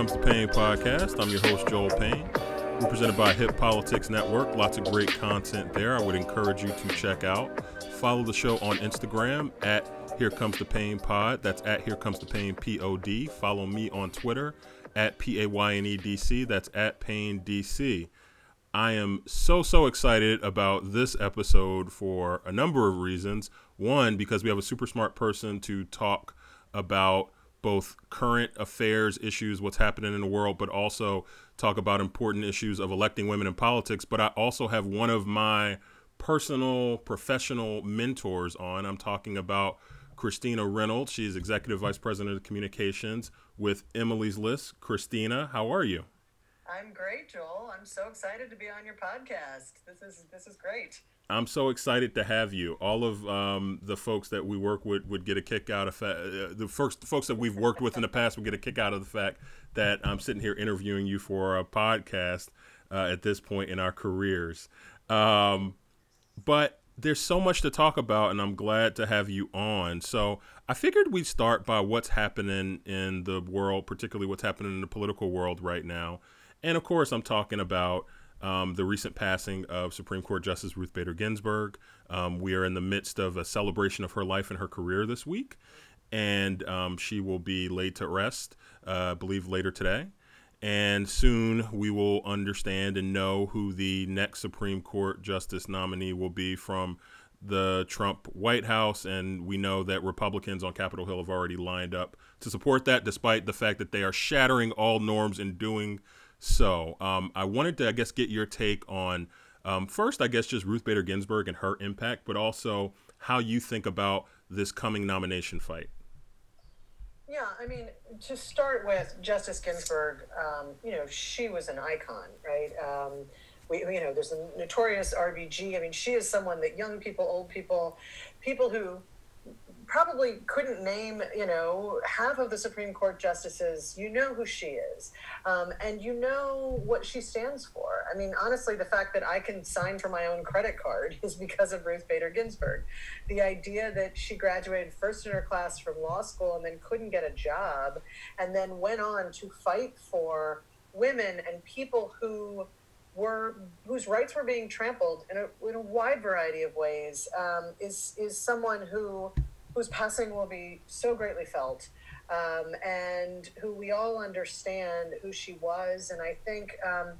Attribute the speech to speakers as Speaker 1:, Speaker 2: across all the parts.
Speaker 1: Comes the Pain podcast. I'm your host, Joel Payne. We're presented by Hip Politics Network. Lots of great content there. I would encourage you to check out. Follow the show on Instagram at Here Comes the Pain Pod. That's at Here Comes the Pain P O D. Follow me on Twitter at P A Y N E D C. That's at Payne DC. I am so, so excited about this episode for a number of reasons. One, because we have a super smart person to talk about both current affairs issues, what's happening in the world, but also talk about important issues of electing women in politics. But I also have one of my personal professional mentors on. I'm talking about Christina Reynolds. She's Executive Vice President of Communications with Emily's List. Christina, how are you?
Speaker 2: I'm great, Joel. I'm so excited to be on your podcast. This is this is great.
Speaker 1: I'm so excited to have you. All of um, the folks that we work with would get a kick out of fa- uh, the first folks that we've worked with in the past would get a kick out of the fact that I'm sitting here interviewing you for a podcast uh, at this point in our careers. Um, but there's so much to talk about, and I'm glad to have you on. So I figured we'd start by what's happening in the world, particularly what's happening in the political world right now. And of course, I'm talking about um, the recent passing of Supreme Court Justice Ruth Bader Ginsburg. Um, we are in the midst of a celebration of her life and her career this week, and um, she will be laid to rest, uh, I believe, later today. And soon we will understand and know who the next Supreme Court Justice nominee will be from the Trump White House. And we know that Republicans on Capitol Hill have already lined up to support that, despite the fact that they are shattering all norms in doing so um, I wanted to, I guess, get your take on um, first, I guess, just Ruth Bader Ginsburg and her impact, but also how you think about this coming nomination fight.
Speaker 2: Yeah, I mean, to start with, Justice Ginsburg, um, you know, she was an icon, right? Um, we, you know, there's a notorious RBG. I mean, she is someone that young people, old people, people who probably couldn't name, you know, half of the Supreme Court justices. You know who she is, um, and you know what she stands for. I mean, honestly, the fact that I can sign for my own credit card is because of Ruth Bader Ginsburg. The idea that she graduated first in her class from law school and then couldn't get a job, and then went on to fight for women and people who were whose rights were being trampled in a, in a wide variety of ways um, is is someone who whose passing will be so greatly felt, um, and who we all understand who she was. And I think, um,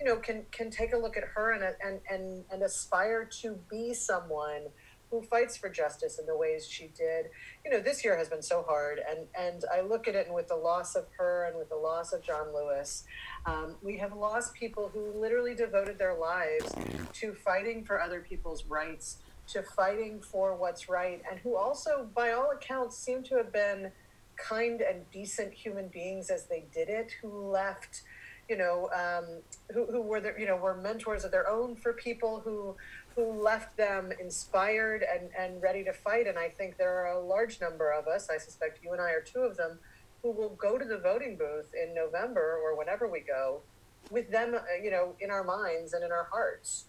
Speaker 2: you know, can can take a look at her and and and and aspire to be someone who fights for justice in the ways she did. You know, this year has been so hard, and and I look at it, and with the loss of her, and with the loss of John Lewis, um, we have lost people who literally devoted their lives to fighting for other people's rights to fighting for what's right, and who also, by all accounts, seem to have been kind and decent human beings as they did it, who left, you know, um, who, who were the, you know were mentors of their own for people who who left them inspired and, and ready to fight. And I think there are a large number of us, I suspect you and I are two of them, who will go to the voting booth in November or whenever we go with them, uh, you know, in our minds and in our hearts.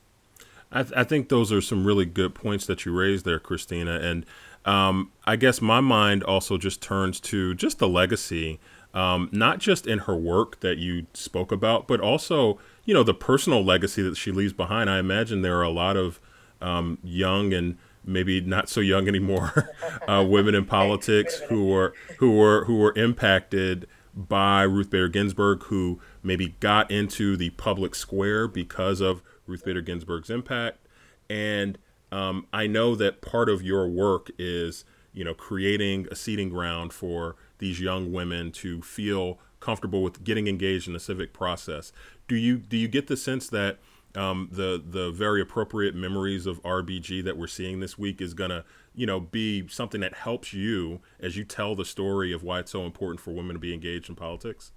Speaker 1: I, th- I, think those are some really good points that you raised there, Christina. And um, I guess my mind also just turns to just the legacy, um, not just in her work that you spoke about, but also, you know, the personal legacy that she leaves behind. I imagine there are a lot of um, young and maybe not so young anymore uh, women in politics who were who were who were impacted by Ruth Bader Ginsburg, who maybe got into the public square because of Ruth Bader Ginsburg's impact. And um, I know that part of your work is, you know, creating a seating ground for these young women to feel comfortable with getting engaged in the civic process. Do you do you get the sense that um, the the very appropriate memories of RBG that we're seeing this week is gonna you know be something that helps you as you tell the story of why it's so important for women to be engaged in politics?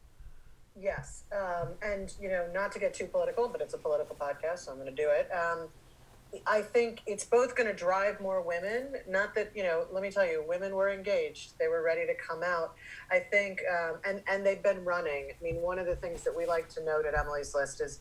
Speaker 2: Yes, um, and you know, not to get too political, but it's a political podcast, so I'm going to do it. Um, I think it's both going to drive more women. Not that you know, let me tell you, women were engaged; they were ready to come out. I think, um, and and they've been running. I mean, one of the things that we like to note at Emily's List is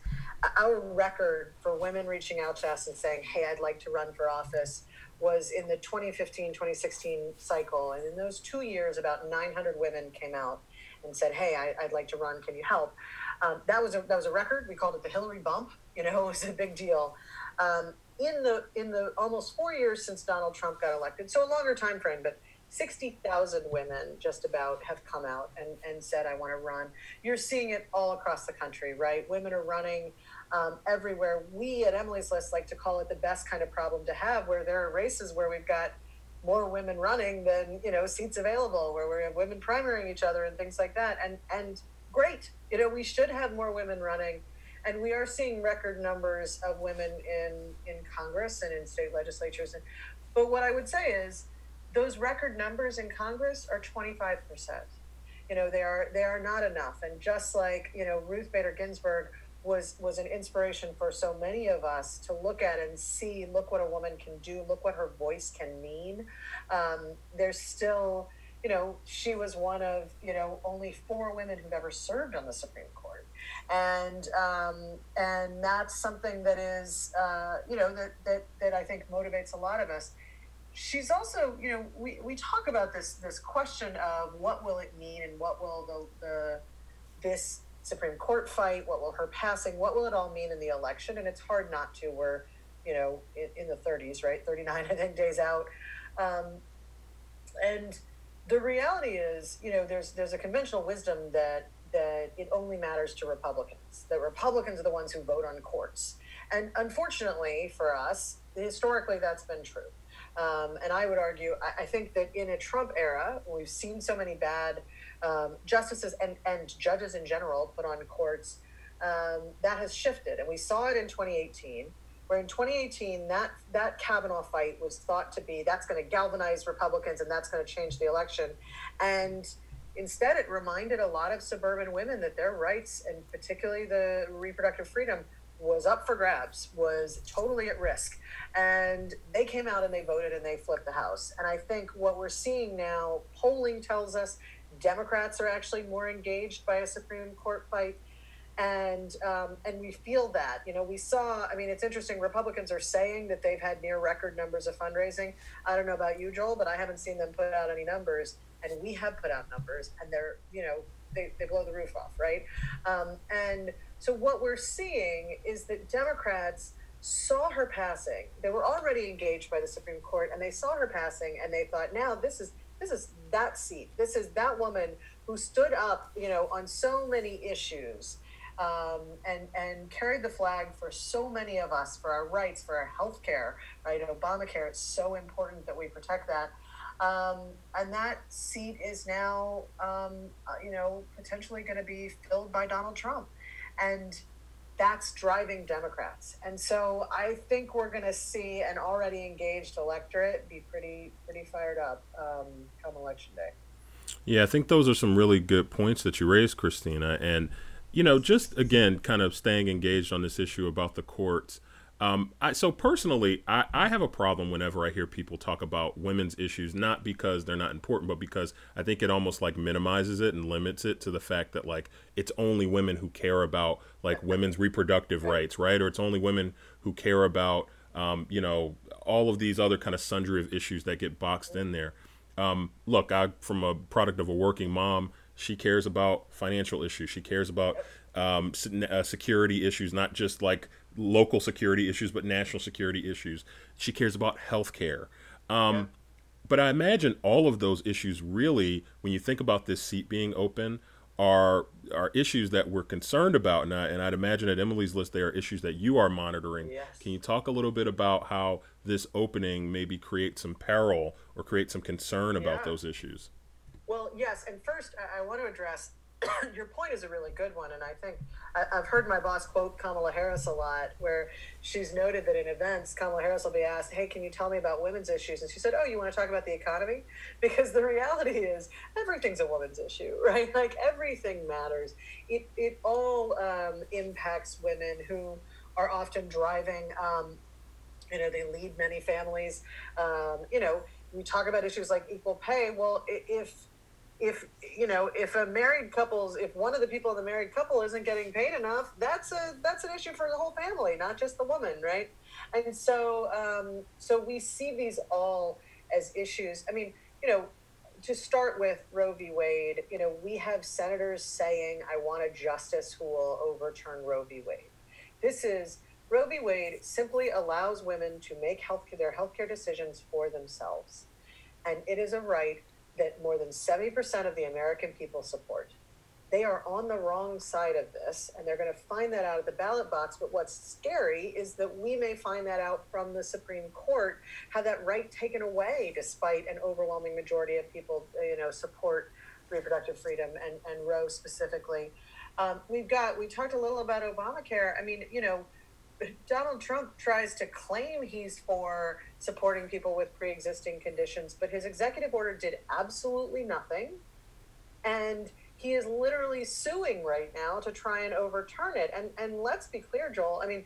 Speaker 2: our record for women reaching out to us and saying, "Hey, I'd like to run for office." Was in the 2015 2016 cycle. And in those two years, about 900 women came out and said, Hey, I, would like to run. Can you help? Um, that, was a, that was a record. We called it the Hillary bump. You know, it was a big deal. Um, in the in the almost four years since Donald Trump got elected, so a longer time frame, but 60,000 women just about have come out and, and said, I want to run. You're seeing it all across the country, right? Women are running um, everywhere. We at Emily's List like to call it the best kind of problem to have, where there are races where we've got more women running than you know seats available, where we have women primarying each other and things like that. And and great, you know, we should have more women running, and we are seeing record numbers of women in in Congress and in state legislatures. And but what I would say is those record numbers in Congress are twenty five percent. You know, they are they are not enough. And just like you know Ruth Bader Ginsburg was was an inspiration for so many of us to look at and see look what a woman can do look what her voice can mean. Um, there's still you know she was one of you know only four women who've ever served on the supreme court. And um, and that's something that is uh, you know that, that that i think motivates a lot of us. She's also you know we, we talk about this this question of what will it mean and what will the, the this Supreme Court fight? What will her passing? What will it all mean in the election? And it's hard not to. We're, you know, in, in the 30s, right? 39, I think, days out. Um, and the reality is, you know, there's there's a conventional wisdom that that it only matters to Republicans. That Republicans are the ones who vote on courts. And unfortunately for us, historically that's been true. Um, and I would argue, I, I, think that in a Trump era, we've seen so many bad um, justices and, and judges in general put on courts, um, that has shifted. And we saw it in 2018, where in 2018, that, that Kavanaugh fight was thought to be that's going to galvanize Republicans and that's going to change the election. And instead, it reminded a lot of suburban women that their rights, and particularly the reproductive freedom, was up for grabs, was totally at risk. And they came out and they voted and they flipped the House. And I think what we're seeing now, polling tells us Democrats are actually more engaged by a Supreme Court fight. And um, and we feel that you know we saw I mean it's interesting Republicans are saying that they've had near record numbers of fundraising I don't know about you Joel but I haven't seen them put out any numbers and we have put out numbers and they're you know they, they blow the roof off right um, and so what we're seeing is that Democrats saw her passing they were already engaged by the Supreme Court and they saw her passing and they thought now this is this is that seat. This is that woman who stood up, you know, on so many issues um, and and carried the flag for so many of us for our rights, for our health care, right? Obamacare. It's so important that we protect that. Um, and that seat is now, um, uh, you know, potentially going to be filled by Donald Trump, and that's driving Democrats. And so I think we're going to see an already engaged electorate be pretty pretty fired up um, come election day.
Speaker 1: Yeah, I think those are some really good points that you raised, Christina. And you know, just again, kind of staying engaged on this issue about the courts. Um, I, so personally, I, I have a problem whenever I hear people talk about women's issues, not because they're not important, but because I think it almost like minimizes it and limits it to the fact that like it's only women who care about like women's reproductive rights, right? Or it's only women who care about, um, you know, all of these other kind of sundry of issues that get boxed in there. Um, look, I from a product of a working mom, she cares about financial issues. She cares about um, uh, security issues, not just like local security issues, but national security issues. She cares about health care. Um, yeah. But I imagine all of those issues really, when you think about this seat being open, are are issues that we're concerned about. And, I, and I'd imagine at Emily's list, there are issues that you are monitoring. Yes. Can you talk a little bit about how this opening maybe creates some peril or create some concern about those issues?
Speaker 2: Well, yes. And first, I, I want to address your point is a really good one, and I think I, have heard my boss quote Kamala Harris a lot, where she's noted that in events, Kamala Harris will be asked, "Hey, can you tell me about women's issues?" And she said, "Oh, you want to talk about the economy?" Because the reality is, everything's a woman's issue, right? Like everything matters. It it all um, impacts women who are often driving. Um, you know, they lead many families. Um, you know, we talk about issues like equal pay. Well, if if you know if a married couple's if one of the people in the married couple isn't getting paid enough that's a that's an issue for the whole family not just the woman right? And so um, so we see these all as issues. I mean you know to start with roe v. Wade you know we have senators saying i want a justice who will overturn roe v. Wade. This is roe v. Wade simply allows women to make health their healthcare decisions for themselves. And it is a right that more than 70% of the American people support. They are on the wrong side of this, and they're going to find that out at the ballot box. But what's scary is that we may find that out from the Supreme Court, have that right taken away, despite an overwhelming majority of people, you know, support reproductive freedom and, and Roe specifically. Um, we've got, we talked a little about Obamacare. I mean, you know, Donald Trump tries to claim he's for supporting people with pre existing conditions, but his executive order did absolutely nothing. And he is literally suing right now to try and overturn it. And, and let's be clear, Joel, I mean,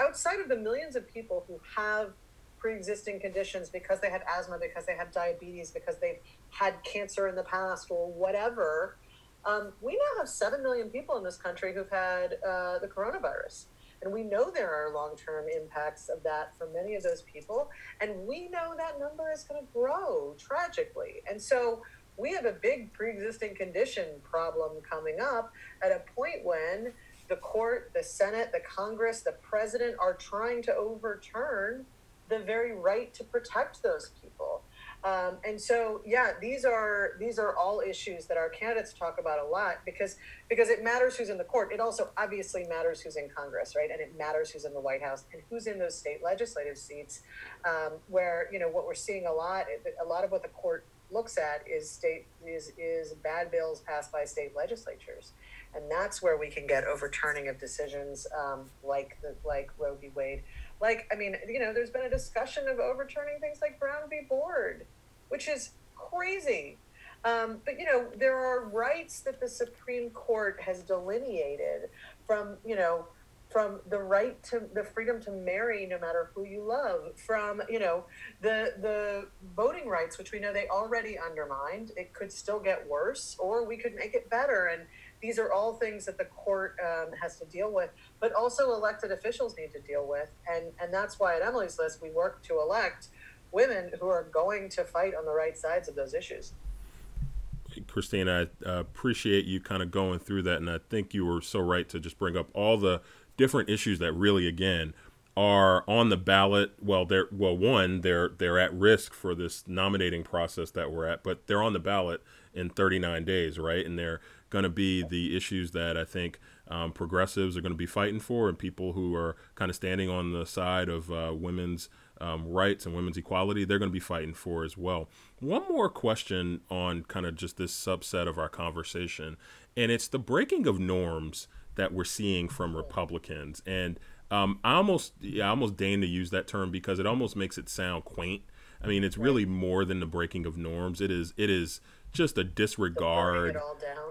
Speaker 2: outside of the millions of people who have pre existing conditions because they have asthma, because they have diabetes, because they've had cancer in the past, or whatever. Um, we now have 7 million people in this country who've had uh, the coronavirus. And we know there are long term impacts of that for many of those people. And we know that number is going to grow tragically. And so we have a big pre existing condition problem coming up at a point when the court, the Senate, the Congress, the president are trying to overturn the very right to protect those people. Um, and so, yeah, these are these are all issues that our candidates talk about a lot because because it matters who's in the court. It also obviously matters who's in Congress, right? And it matters who's in the White House and who's in those state legislative seats, um, where you know what we're seeing a lot. A lot of what the court looks at is state is is bad bills passed by state legislatures, and that's where we can get overturning of decisions um, like the like Roe v. Wade. Like, I mean, you know, there's been a discussion of overturning things like Brown v. Board, which is crazy. Um, but you know, there are rights that the Supreme Court has delineated from, you know, from the right to the freedom to marry no matter who you love from you know the the voting rights which we know they already undermined it could still get worse or we could make it better and these are all things that the court um, has to deal with, but also elected officials need to deal with. And, and that's why at Emily's List, we work to elect women who are going to fight on the right sides of those issues.
Speaker 1: Christine, I appreciate you kind of going through that. And I think you were so right to just bring up all the different issues that really, again, are on the ballot. Well, they're well, one, they're they're at risk for this nominating process that we're at, but they're on the ballot in 39 days, right? And they're going to be the issues that I think um, progressives are going to be fighting for, and people who are kind of standing on the side of uh, women's um, rights and women's equality, they're going to be fighting for as well. One more question on kind of just this subset of our conversation, and it's the breaking of norms that we're seeing from Republicans. And um, I almost, yeah, I almost deign to use that term because it almost makes it sound quaint. I mean, it's really more than the breaking of norms. It is, it is just a disregard.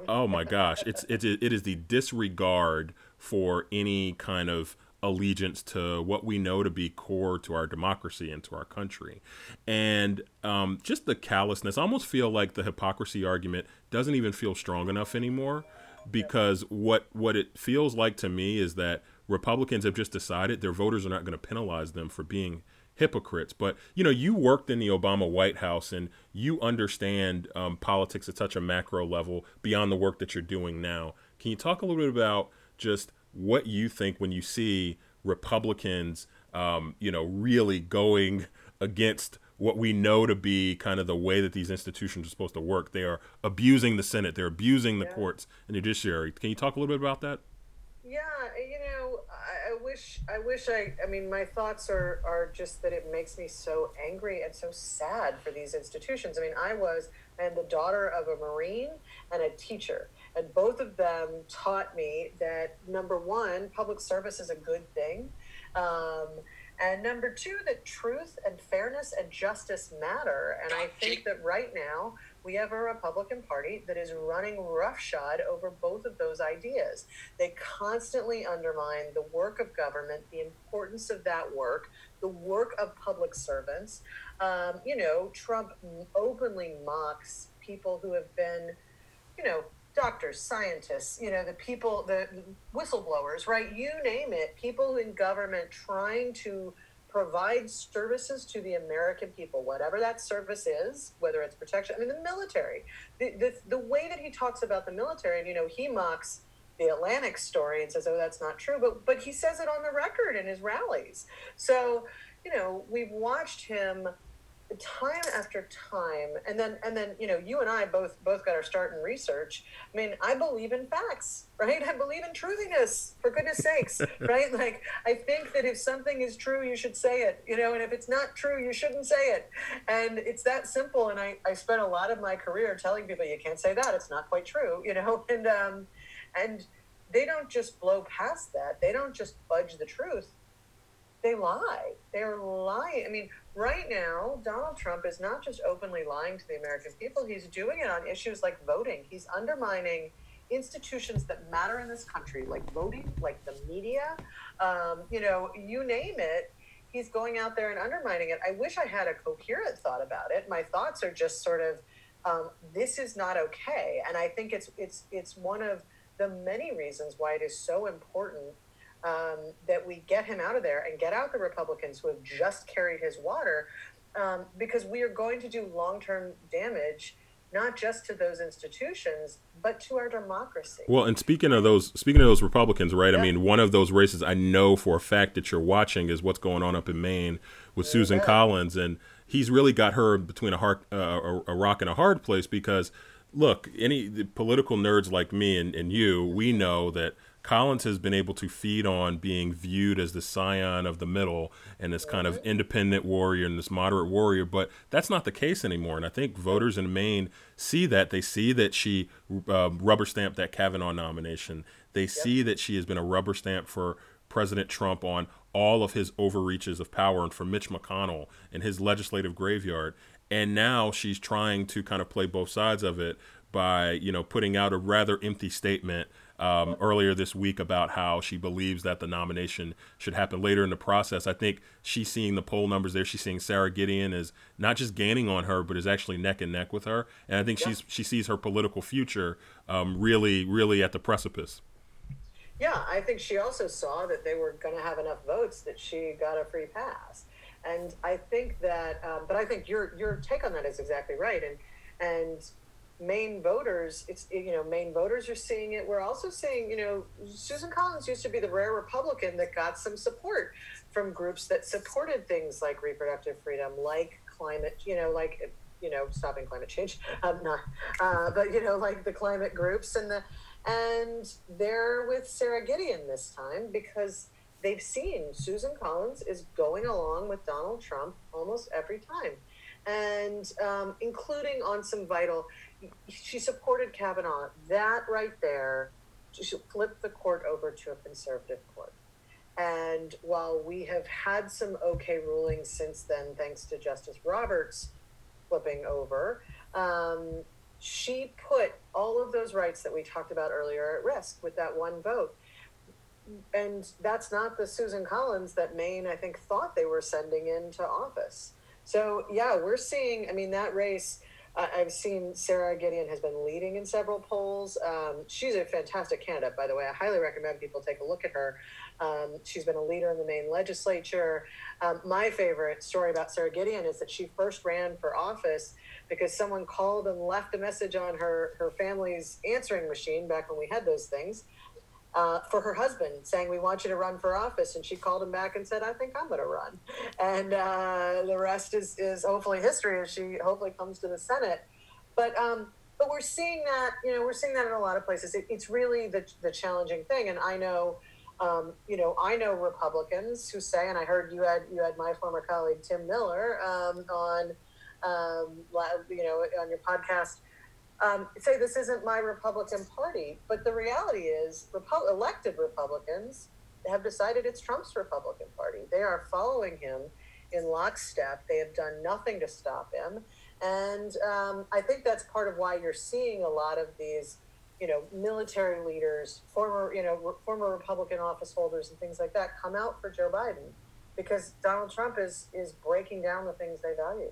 Speaker 1: oh my gosh, it's it's it is the disregard for any kind of allegiance to what we know to be core to our democracy and to our country, and um, just the callousness. I almost feel like the hypocrisy argument doesn't even feel strong enough anymore, because what what it feels like to me is that Republicans have just decided their voters are not going to penalize them for being hypocrites. But you know, you worked in the Obama White House and you understand um, politics at such a macro level beyond the work that you're doing now. Can you talk a little bit about just what you think when you see Republicans, um, you know, really going against what we know to be kind of the way that these institutions are supposed to work? They are abusing the Senate, they're abusing the yeah. courts and judiciary. Can you talk a little bit about that?
Speaker 2: Yeah, you know, I, I, wish, I wish I, I mean, my thoughts are, are just that it makes me so angry and so sad for these institutions. I mean, I was, I am the daughter of a Marine and a teacher, and both of them taught me that number one, public service is a good thing. Um, and number two, that truth and fairness and justice matter. And I think that right now we have a Republican Party that is running roughshod over both of those ideas. They constantly undermine the work of government, the importance of that work, the work of public servants. Um, you know, Trump openly mocks people who have been, you know, doctors, scientists, you know, the people, the whistleblowers, right? You name it, people in government trying to provide services to the American people, whatever that service is, whether it's protection, I mean, the military. The, the, the way that he talks about the military, and, you know, he mocks the Atlantic story and says, oh, that's not true, but, but he says it on the record in his rallies. So, you know, we've watched him time after time and then and then you know you and i both both got our start in research. I mean i believe in facts right? I believe in truthiness for goodness sakes right? Like i think that if something is true you should say it you know and if it's not true you shouldn't say it. And it's that simple and i i spent a lot of my career telling people you can't say that it's not quite true you know and um and they don't just blow past that. They don't just budge the truth. They lie. They're lying. I mean, right now, Donald Trump is not just openly lying to the American people, he's doing it on issues like voting. He's undermining institutions that matter in this country, like voting, like the media, um, you know, you name it. He's going out there and undermining it. I wish I had a coherent thought about it. My thoughts are just sort of, um, this is not okay, and I think it's it's it's one of the many reasons why it is so important um, that we get him out of there and get out the Republicans who have just carried his water, um, because we are going to do long term damage not just to those institutions but to our democracy.
Speaker 1: Well, and speaking of those speaking of those Republicans, right? Yeah. I mean, one of those races I know for a fact that you're watching is what's going on up in Maine with Susan. Collins and he's really got her between a, heart, uh, a rock and a hard place because look, any political nerds like me and, and you, we know that Collins has been able to feed on being viewed as the scion of the middle and this kind of independent warrior and this moderate warrior, but that's not the case anymore. And I think voters in Maine see that. They see that she uh, rubber stamped that Kavanaugh nomination. They yep. see that she has been a rubber stamp for President Trump on all of his overreaches of power and for Mitch McConnell and his legislative graveyard. And now she's trying to kind of play both sides of it by, you know, putting out a rather empty statement um, earlier this week about how she believes that the nomination should happen later in the process. I think she's seeing the poll numbers there. She's seeing Sara Gideon is not just gaining on her, but is actually neck and neck with her. And I think yeah. she's she sees her political future um, really, really at the precipice.
Speaker 2: Yeah, I think she also saw that they were going to have enough votes that she got a free pass. And I think that, um, but I think your your take on that is exactly right. And and Maine voters, it's you know Maine voters are seeing it. We're also seeing you know Susan Collins used to be the rare Republican that got some support from groups that supported things like reproductive freedom, like climate, you know, like you know stopping climate change, um, not, uh, but you know like the climate groups and the and they're with Sara Gideon this time because they've seen Susan Collins is going along with Donald Trump almost every time and um, including on some vital she supported Kavanaugh. That right there, she flipped the court over to a conservative court. And while we have had some okay rulings since then, thanks to Justice Roberts flipping over, um, she put all of those rights that we talked about earlier at risk with that one vote. And that's not the Susan Collins that Maine, I think, thought they were sending into office. So, yeah, we're seeing, I mean, that race I've seen Sara Gideon has been leading in several polls. Um, she's a fantastic candidate, by the way. I highly recommend people take a look at her. Um, she's been a leader in the Maine legislature. Um, my favorite story about Sara Gideon is that she first ran for office because someone called and left a message on her, her family's answering machine back when we had those things uh, for her husband, saying, "We want you to run for office." And she called him back and said, "I think I'm going to run." And uh, the rest is is hopefully history as she hopefully comes to the Senate. But um, but we're seeing that you know we're seeing that in a lot of places. It, it's really the the challenging thing, and I know. Um, you know, I know Republicans who say, and I heard you had you had my former colleague Tim Miller um, on, um, you know, on your podcast um, say this isn't my Republican Party, but the reality is, Repo- elected Republicans have decided it's Trump's Republican Party. They are following him in lockstep. They have done nothing to stop him, and um, I think that's part of why you're seeing a lot of these, you know, military leaders, former, you know, re- former Republican office holders, and things like that come out for Joe Biden because Donald Trump is is breaking down the things they value.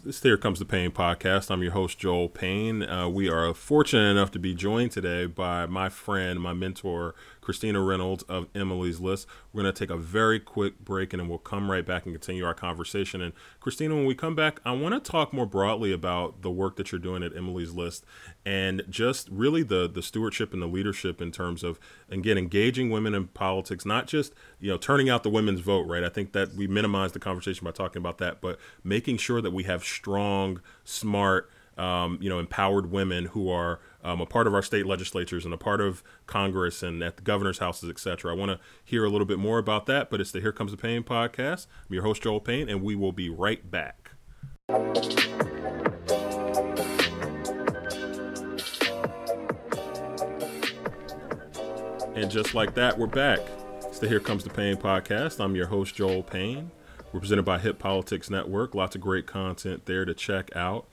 Speaker 1: This Here Comes the Pain podcast. I'm your host, Joel Payne. Uh, we are fortunate enough to be joined today by my friend, my mentor, Christina Reynolds of Emily's List. We're going to take a very quick break and then we'll come right back and continue our conversation. And Christina, when we come back, I want to talk more broadly about the work that you're doing at Emily's List and just really the the stewardship and the leadership in terms of again engaging women in politics, not just you know turning out the women's vote, right? I think that we minimize the conversation by talking about that, but making sure that we have strong, smart um, you know, empowered women who are um, a part of our state legislatures and a part of Congress and at the governor's houses, etc. I want to hear a little bit more about that, but it's the Here Comes the Pain podcast. I'm your host, Joel Payne, and we will be right back. And just like that, we're back. It's the Here Comes the Pain podcast. I'm your host, Joel Payne. We're presented by Hip Politics Network. Lots of great content there to check out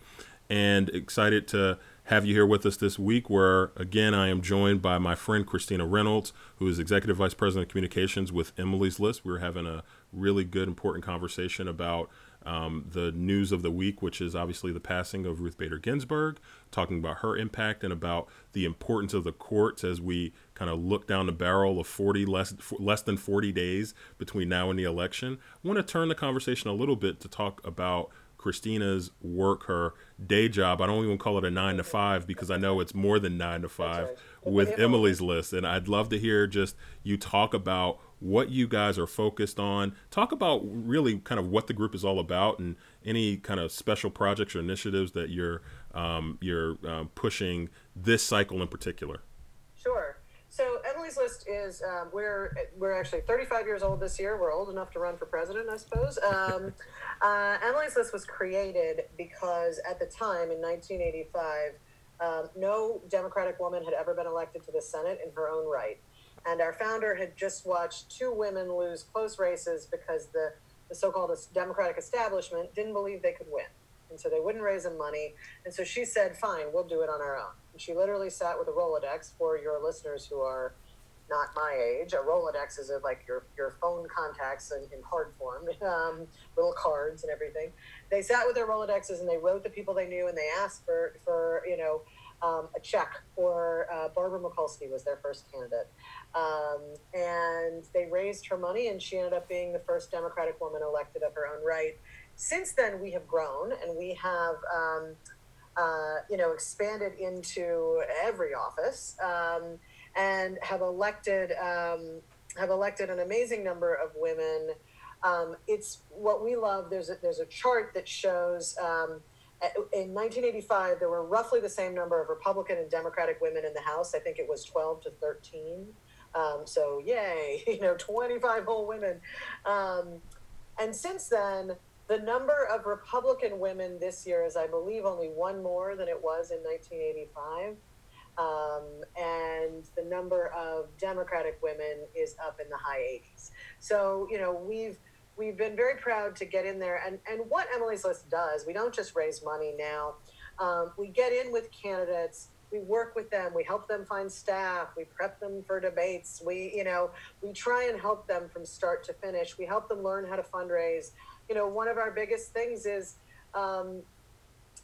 Speaker 1: and excited to have you here with us this week, where again I am joined by my friend Christina Reynolds, who is Executive Vice President of Communications with Emily's List. We are having a really good, important conversation about um, the news of the week, which is obviously the passing of Ruth Bader Ginsburg, talking about her impact and about the importance of the courts as we kind of look down the barrel of 40 less less than 40 days between now and the election. I want to turn the conversation a little bit to talk about Christina's work, her day job. I don't even call it a nine to five because I know it's more than nine to five right. with Emily's list. And I'd love to hear just you talk about what you guys are focused on. Talk about really kind of what the group is all about and any kind of special projects or initiatives that you're um, you're um, pushing this cycle in particular.
Speaker 2: List is um, we're we're actually 35 years old this year. We're old enough to run for president, I suppose. Um, uh, Emily's List was created because at the time in 1985, um, no Democratic woman had ever been elected to the Senate in her own right, and our founder had just watched two women lose close races because the the so-called Democratic establishment didn't believe they could win and so they wouldn't raise them money. And so she said, "Fine, we'll do it on our own." And she literally sat with a Rolodex for your listeners who are not my age. A Rolodex is a, like your your phone contacts in, in hard form, um, little cards and everything. They sat with their Rolodexes and they wrote the people they knew and they asked for for you know. Um, a check for uh, Barbara Mikulski was their first candidate, um, and they raised her money, and she ended up being the first Democratic woman elected of her own right since then, we have grown and we have, um, uh, you know, expanded into every office um, and have elected um, have elected an amazing number of women. Um, it's what we love. There's a, there's a chart that shows. Um, in 1985, there were roughly the same number of Republican and Democratic women in the House. I think it was 12 to 13. Um, so, yay, you know, 25 whole women. and since then, the number of Republican women this year is, I believe, only one more than it was in 1985. Um, and the number of Democratic women is up in the high 80s. So, you know, we've we've been very proud to get in there. And, and what Emily's List does, we don't just raise money now. Um, we get in with candidates we work with them we help them find staff we prep them for debates we you know we try and help them from start to finish we help them learn how to fundraise you know, one of our biggest things is um,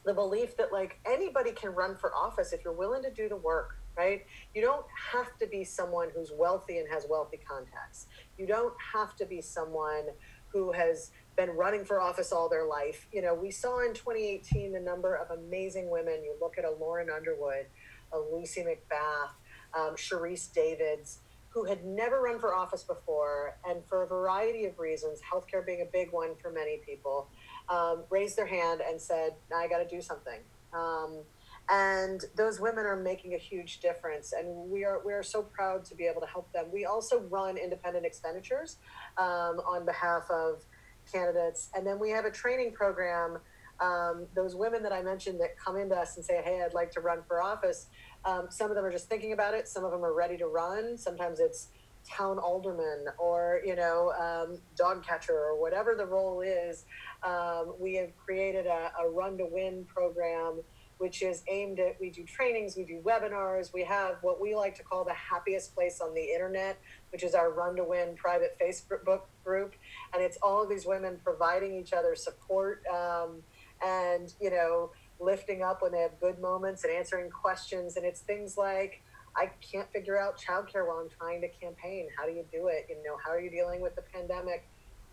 Speaker 2: the belief that like anybody can run for office if you're willing to do the work, right? You don't have to be someone who's wealthy and has wealthy contacts. You don't have to be someone who has been running for office all their life. You know, we saw in 2018 the number of amazing women. You look at a Lauren Underwood, a Lucy McBath, um, Sharice Davids, who had never run for office before, and for a variety of reasons, healthcare being a big one for many people, um, raised their hand and said, "I got to do something." Um, and those women are making a huge difference, and we are we are so proud to be able to help them. We also run independent expenditures um, on behalf of candidates, and then we have a training program. Um, those women that I mentioned that come into us and say, "Hey, I'd like to run for office." Um, some of them are just thinking about it. Some of them are ready to run. Sometimes it's town alderman or you know um, dog catcher or whatever the role is. Um, we have created a, a run to win program which is aimed at we do trainings we do webinars we have what we like to call the happiest place on the internet which is our run to win private facebook group and it's all of these women providing each other support um, and you know lifting up when they have good moments and answering questions and it's things like I can't figure out childcare while I'm trying to campaign. How do you do it? You know, how are you dealing with the pandemic?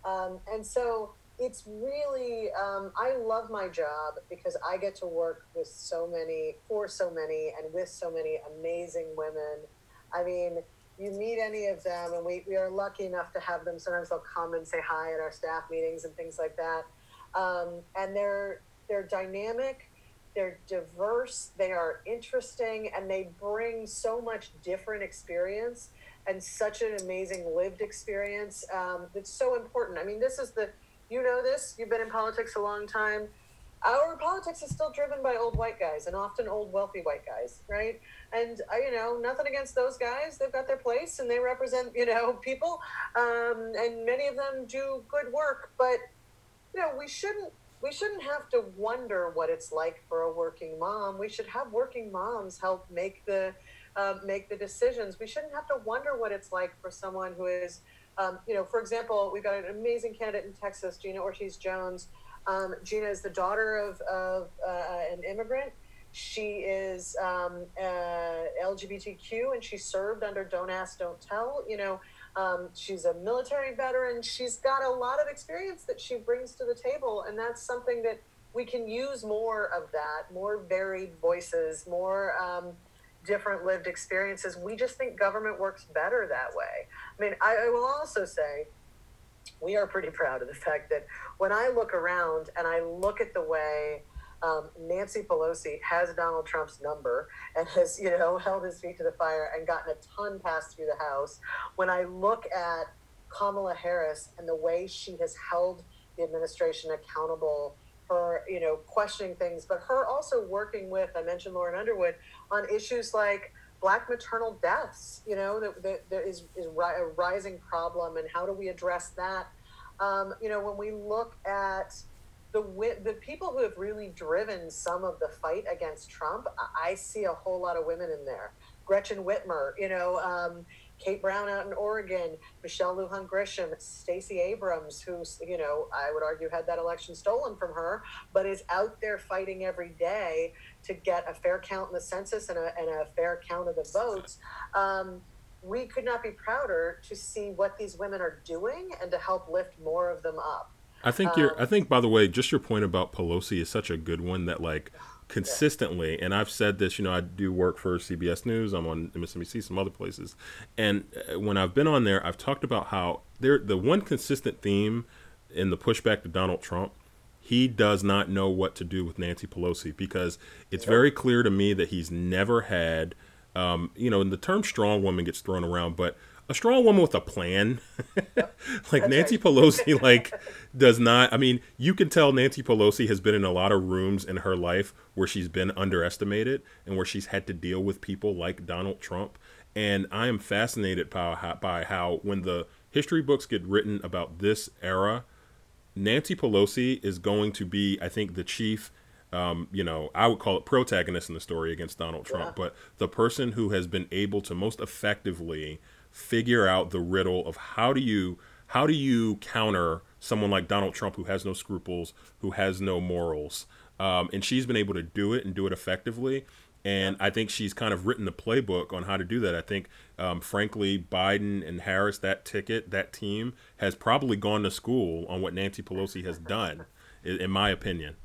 Speaker 2: Um, and so it's really, um, I love my job because I get to work with so many, for so many, and with so many amazing women. I mean, you meet any of them, and we, we are lucky enough to have them. Sometimes they'll come and say hi at our staff meetings and things like that. Um, and they're they're dynamic they're diverse, they are interesting, and they bring so much different experience and such an amazing lived experience um, that's so important. I mean, this is the, you know, this, you've been in politics a long time. Our politics is still driven by old white guys and often old wealthy white guys, right? And uh, you know, nothing against those guys; they've got their place and they represent, you know, people, um, and many of them do good work. But you know, we shouldn't we shouldn't have to wonder what it's like for a working mom. We should have working moms help make the uh, make the decisions. We shouldn't have to wonder what it's like for someone who is, um, you know, for example, we've got an amazing candidate in Texas, Gina Ortiz Jones. Um, Gina is the daughter of, of uh, an immigrant. She is um, uh, LGBTQ and she served under Don't Ask, Don't Tell. You know, um, she's a military veteran. She's got a lot of experience that she brings to the table, and that's something that we can use more of that, more varied voices, more um, different lived experiences. We just think government works better that way. I mean, I, I will also say we are pretty proud of the fact that when I look around and I look at the way um, Nancy Pelosi has Donald Trump's number and has, you know, held his feet to the fire and gotten a ton passed through the House. When I look at Kamala Harris and the way she has held the administration accountable you know, questioning things, but her also working with, I mentioned Lauren Underwood, on issues like black maternal deaths, you know, that, there is, is a rising problem and how do we address that? Um, you know, when we look at the the people who have really driven some of the fight against Trump, I see a whole lot of women in there. Gretchen Whitmer, you know, um, Kate Brown out in Oregon, Michelle Lujan Grisham, Stacey Abrams, who, you know, I would argue had that election stolen from her, but is out there fighting every day to get a fair count in the census and a, and a fair count of the votes. Um, we could not be prouder to see what these women are doing and to help lift more of them up.
Speaker 1: I think you're. I think, by the way, just your point about Pelosi is such a good one that like consistently, and I've said this. You know, I do work for CBS News. I'm on MSNBC, some other places, and uh, when I've been on there, I've talked about how there the one consistent theme in the pushback to Donald Trump. He does not know what to do with Nancy Pelosi because it's very clear to me that he's never had, um, you know, and the term strong woman gets thrown around, but a strong woman with a plan. like Nancy Pelosi, like does not. I mean, you can tell Nancy Pelosi has been in a lot of rooms in her life where she's been underestimated and where she's had to deal with people like Donald Trump. And I am fascinated by how, by how when the history books get written about this era, Nancy Pelosi is going to be, I think, the chief. Um, you know, I would call it protagonist in the story against Donald Trump, yeah. but the person who has been able to most effectively figure out the riddle of how do you how do you counter someone like Donald Trump who has no scruples, who has no morals, um, and she's been able to do it and do it effectively. And I think she's kind of written the playbook on how to do that. I think, um, frankly, Biden and Harris, that ticket, that team, has probably gone to school on what Nancy Pelosi has done, in my opinion.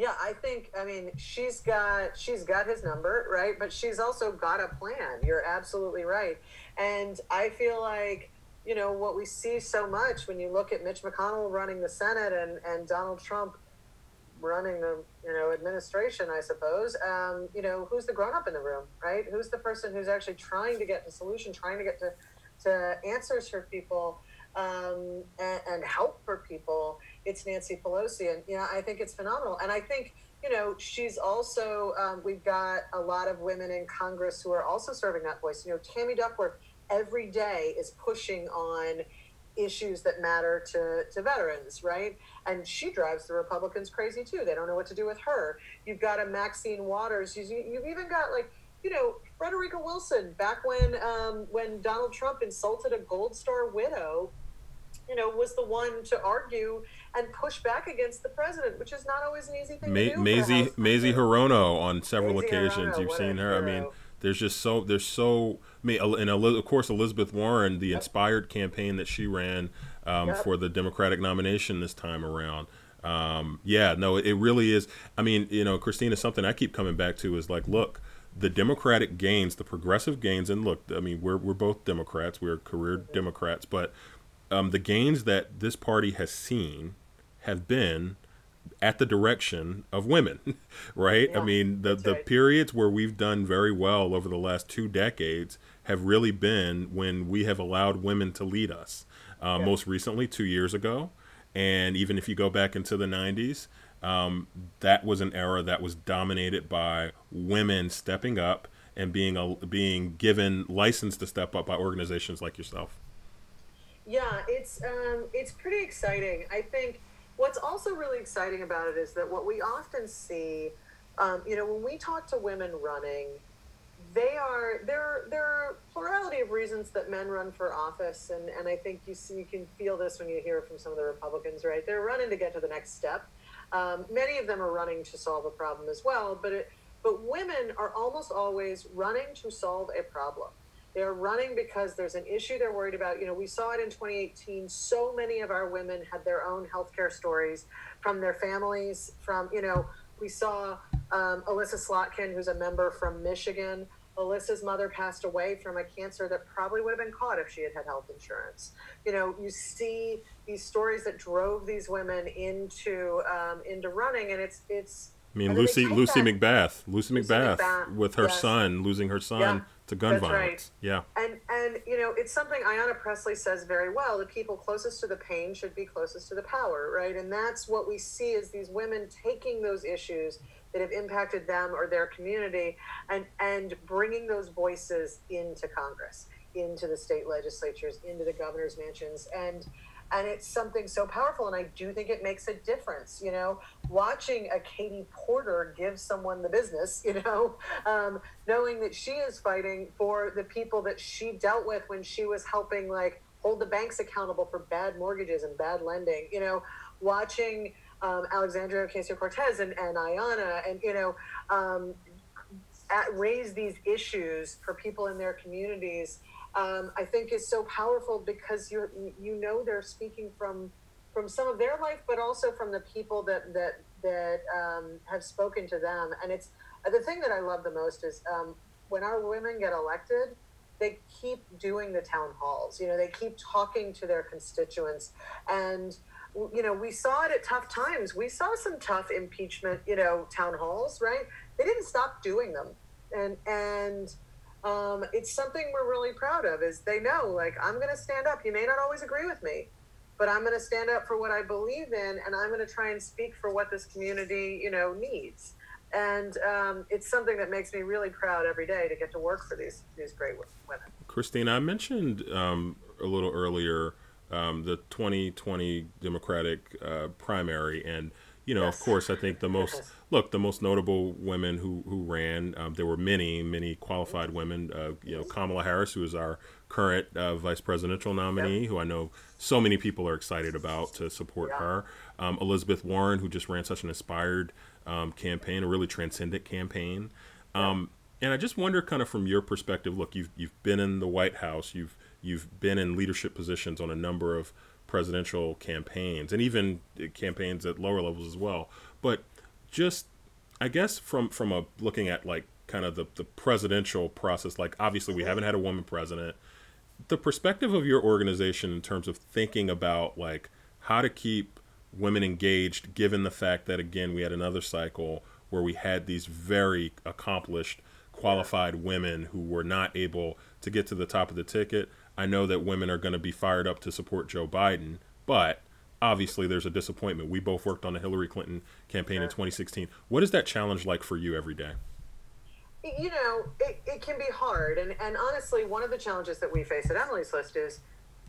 Speaker 2: Yeah, I think I mean she's got she's got his number, right? But she's also got a plan. You're absolutely right. And I feel like, you know, what we see so much when you look at Mitch McConnell running the Senate and, and Donald Trump running the, you know, administration, I suppose, um, you know, who's the grown up in the room, right? Who's the person who's actually trying to get to solution, trying to get to, to answers for people um, and, and help for people? It's Nancy Pelosi. And, you know, I think it's phenomenal. And I think, you know, she's also, um, we've got a lot of women in Congress who are also serving that voice. You know, Tammy Duckworth every day is pushing on issues that matter to, to veterans, right? And she drives the Republicans crazy too. They don't know what to do with her. You've got a Maxine Waters. You've even got like, you know, Frederica Wilson back when um, when Donald Trump insulted a Gold Star widow you know, was the one to argue and push back against the president, which is not always an easy thing Ma- to do.
Speaker 1: Mazie Mazie Hirono on several Mazie occasions. Hirono, You've seen her. Hero. I mean, there's just so there's so I mean, and of course Elizabeth Warren, the inspired campaign that she ran um, yep. for the Democratic nomination this time around. Um, yeah, no, it really is. I mean, you know, Christina, something I keep coming back to is like, look, the Democratic gains, the progressive gains, and look, I mean, we're we're both Democrats, we're career. Democrats, but um, the gains that this party has seen have been at the direction of women, right? Yeah, I mean, the the right. periods where we've done very well over the last two decades have really been when we have allowed women to lead us. Uh, yeah. Most recently, two years ago, and even if you go back into the 90s, um, that was an era that was dominated by women stepping up and being a, being given license to step up by organizations like yourself.
Speaker 2: Yeah, it's um, it's pretty exciting. I think what's also really exciting about it is that what we often see, um, you know, when we talk to women running, they are there. There are plurality of reasons that men run for office, and and I think you see you can feel this when you hear from some of the Republicans, right? They're running to get to the next step. Um, many of them are running to solve a problem as well, but it, but women are almost always running to solve a problem. They're running because there's an issue they're worried about. You know, we saw it in 2018. So many of our women had their own healthcare stories from their families. From you know, we saw um, Elissa Slotkin, who's a member from Michigan, Elissa's mother passed away from a cancer that probably would have been caught if she had had health insurance. You know, you see these stories that drove these women into um, into running, and it's it's.
Speaker 1: I mean, Lucy Lucy McBath, Lucy, Lucy McBath, McBath, with her yes. son losing her son yeah, to gun violence. Right. Yeah,
Speaker 2: and and you know, it's something Ayanna Pressley says very well. The people closest to the pain should be closest to the power, right? And that's what we see is these women taking those issues that have impacted them or their community and and bringing those voices into congress into the state legislatures into the governor's mansions and and it's something so powerful and i do think it makes a difference you know watching a katie porter give someone the business you know um, knowing that she is fighting for the people that she dealt with when she was helping like hold the banks accountable for bad mortgages and bad lending you know watching um, Alexandria Ocasio Cortez and, and Ayanna, and you know, um, at, raise these issues for people in their communities. Um, I think is so powerful because you you know they're speaking from from some of their life, but also from the people that that that um, have spoken to them. And it's the thing that I love the most is um, when our women get elected they keep doing the town halls. You know, they keep talking to their constituents, and you know, we saw it at tough times. We saw some tough impeachment, you know, town halls, right? They didn't stop doing them, and and um, it's something we're really proud of. Is they know, like, I'm going to stand up. You may not always agree with me, but I'm going to stand up for what I believe in, and I'm going to try and speak for what this community, you know, needs. And um, it's something that makes me really proud every day to get to work for these these great women.
Speaker 1: Christina, I mentioned um, a little earlier um, the 2020 Democratic uh, primary, and you know, yes. of course, I think the most look the most notable women who who ran. Um, there were many, many qualified women. Uh, you know, Kamala Harris, who is our current uh, vice presidential nominee, yep. who I know so many people are excited about to support yeah. her. Um, Elizabeth Warren, who just ran such an inspired um, campaign, a really transcendent campaign. Um, and I just wonder, kind of from your perspective, look, you've you've been in the White House, you've You've been in leadership positions on a number of presidential campaigns and even campaigns at lower levels as well. But just, I guess, from from a looking at like kind of the, the presidential process, like obviously we haven't had a woman president. The perspective of your organization in terms of thinking about like how to keep women engaged, given the fact that again we had another cycle where we had these very accomplished, qualified women who were not able to get to the top of the ticket. I know that women are going to be fired up to support Joe Biden, but obviously there's a disappointment. We both worked on the Hillary Clinton campaign sure. in 2016. What is that challenge like for you every day?
Speaker 2: You know, it, it can be hard. And, and honestly, one of the challenges that we face at Emily's List is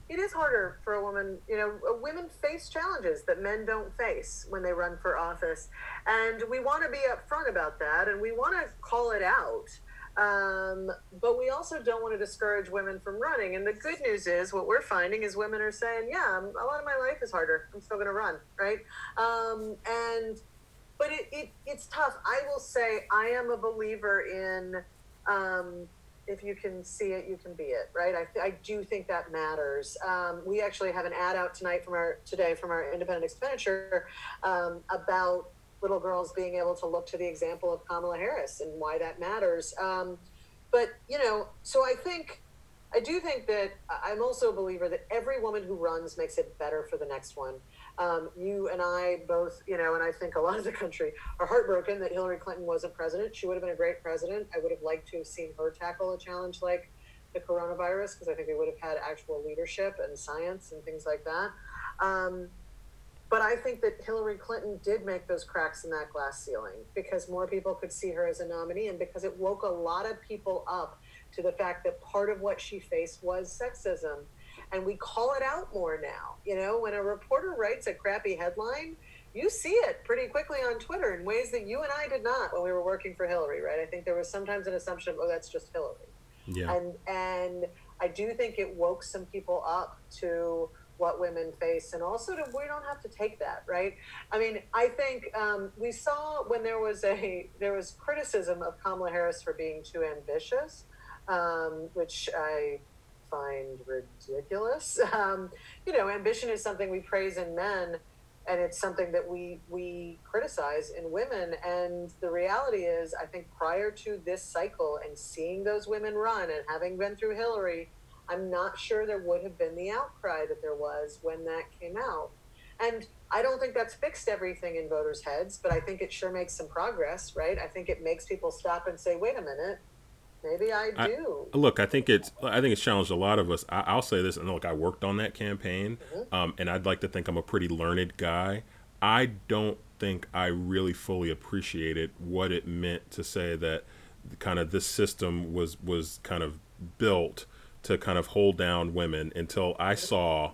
Speaker 2: it is harder for a woman. You know, uh, women face challenges that men don't face when they run for office. And we want to be upfront about that and we want to call it out. Um, but we also don't want to discourage women from running. And the good news is, what we're finding is women are saying, "Yeah, a lot of my life is harder. I'm still going to run." Right? Um, and but it, it it's tough. I will say, I am a believer in. Um, if you can see it, you can be it, right? I, I do think that matters. Um, we actually have an ad out tonight from our today from our independent expenditure um, about little girls being able to look to the example of Kamala Harris and why that matters. Um, but you know, so I think I do think that I'm also a believer that every woman who runs makes it better for the next one. Um, you and I both, you know, and I think a lot of the country are heartbroken that Hillary Clinton wasn't president. She would have been a great president. I would have liked to have seen her tackle a challenge like the coronavirus because I think we would have had actual leadership and science and things like that. Um, but I think that Hillary Clinton did make those cracks in that glass ceiling because more people could see her as a nominee and because it woke a lot of people up to the fact that part of what she faced was sexism. And we call it out more now. You know, when a reporter writes a crappy headline, you see it pretty quickly on Twitter in ways that you and I did not when we were working for Hillary, right? I think there was sometimes an assumption oh, that's just Hillary. Yeah. And and I do think it woke some people up to what women face and also to we don't have to take that right? I mean i think um, we saw when there was a there was criticism of kamala harris for being too ambitious um, which i find ridiculous. Um, you know ambition is something we praise in men and it's something that we we criticize in women. And the reality is i think prior to this cycle and seeing those women run and having been through hillary I'm not sure there would have been the outcry that there was when that came out. And I don't think that's fixed everything in voters' heads, but I think it sure makes some progress, right? I think it makes people stop and say, wait a minute, maybe I do.
Speaker 1: I, look, I think it's I think it's challenged a lot of us. I, will say this, and look, I worked on that campaign, mm-hmm. um, and I'd like to think I'm a pretty learned guy. I don't think I really fully appreciated what it meant to say that kind of this system was was kind of built to kind of hold down women until I saw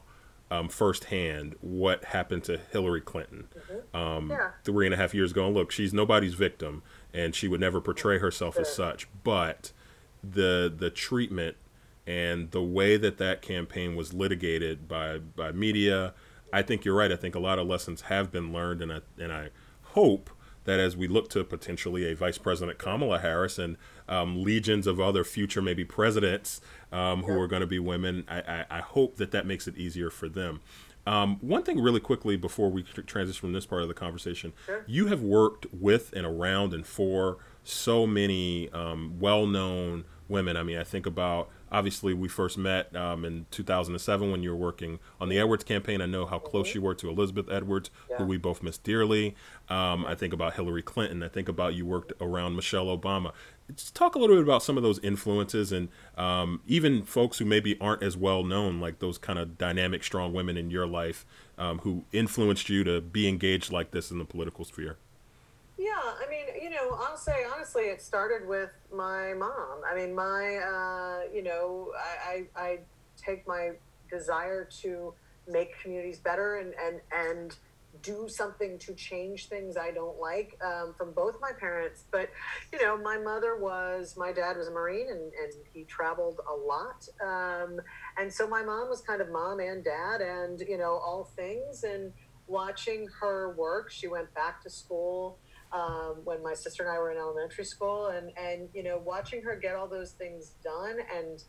Speaker 1: um, firsthand what happened to Hillary Clinton mm-hmm. um, yeah. three and a half years ago. And look, she's nobody's victim, and she would never portray herself sure. as such. But the the treatment and the way that that campaign was litigated by by media, I think you're right. I think a lot of lessons have been learned, and I and I hope that as we look to potentially a Vice President Kamala Harris and um, legions of other future maybe presidents um, who are going to be women, I, I, I, hope that that makes it easier for them. Um, one thing, really quickly, before we transition from this part of the conversation, sure. you have worked with and around and for so many um, well known women. I mean, I think about obviously we first met um, in 2007 when you were working on the Edwards campaign. I know how close you were to Elizabeth Edwards, yeah. who we both miss dearly. Um, I think about Hillary Clinton. I think about you worked around Michelle Obama. Just talk a little bit about some of those influences and um, even folks who maybe aren't as well known, like those kind of dynamic, strong women in your life um, who influenced you to be engaged like this in the political sphere.
Speaker 2: Yeah, I mean, you know, I'll say honestly, it started with my mom. I mean, my, uh, you know, I, I, I take my desire to make communities better and, and, and do something to change things I don't like um, from both my parents. But, you know, my mother was, my dad was a Marine and, and he traveled a lot. Um, and so my mom was kind of mom and dad and, you know, all things. And watching her work, she went back to school um, when my sister and I were in elementary school, and and you know, watching her get all those things done, and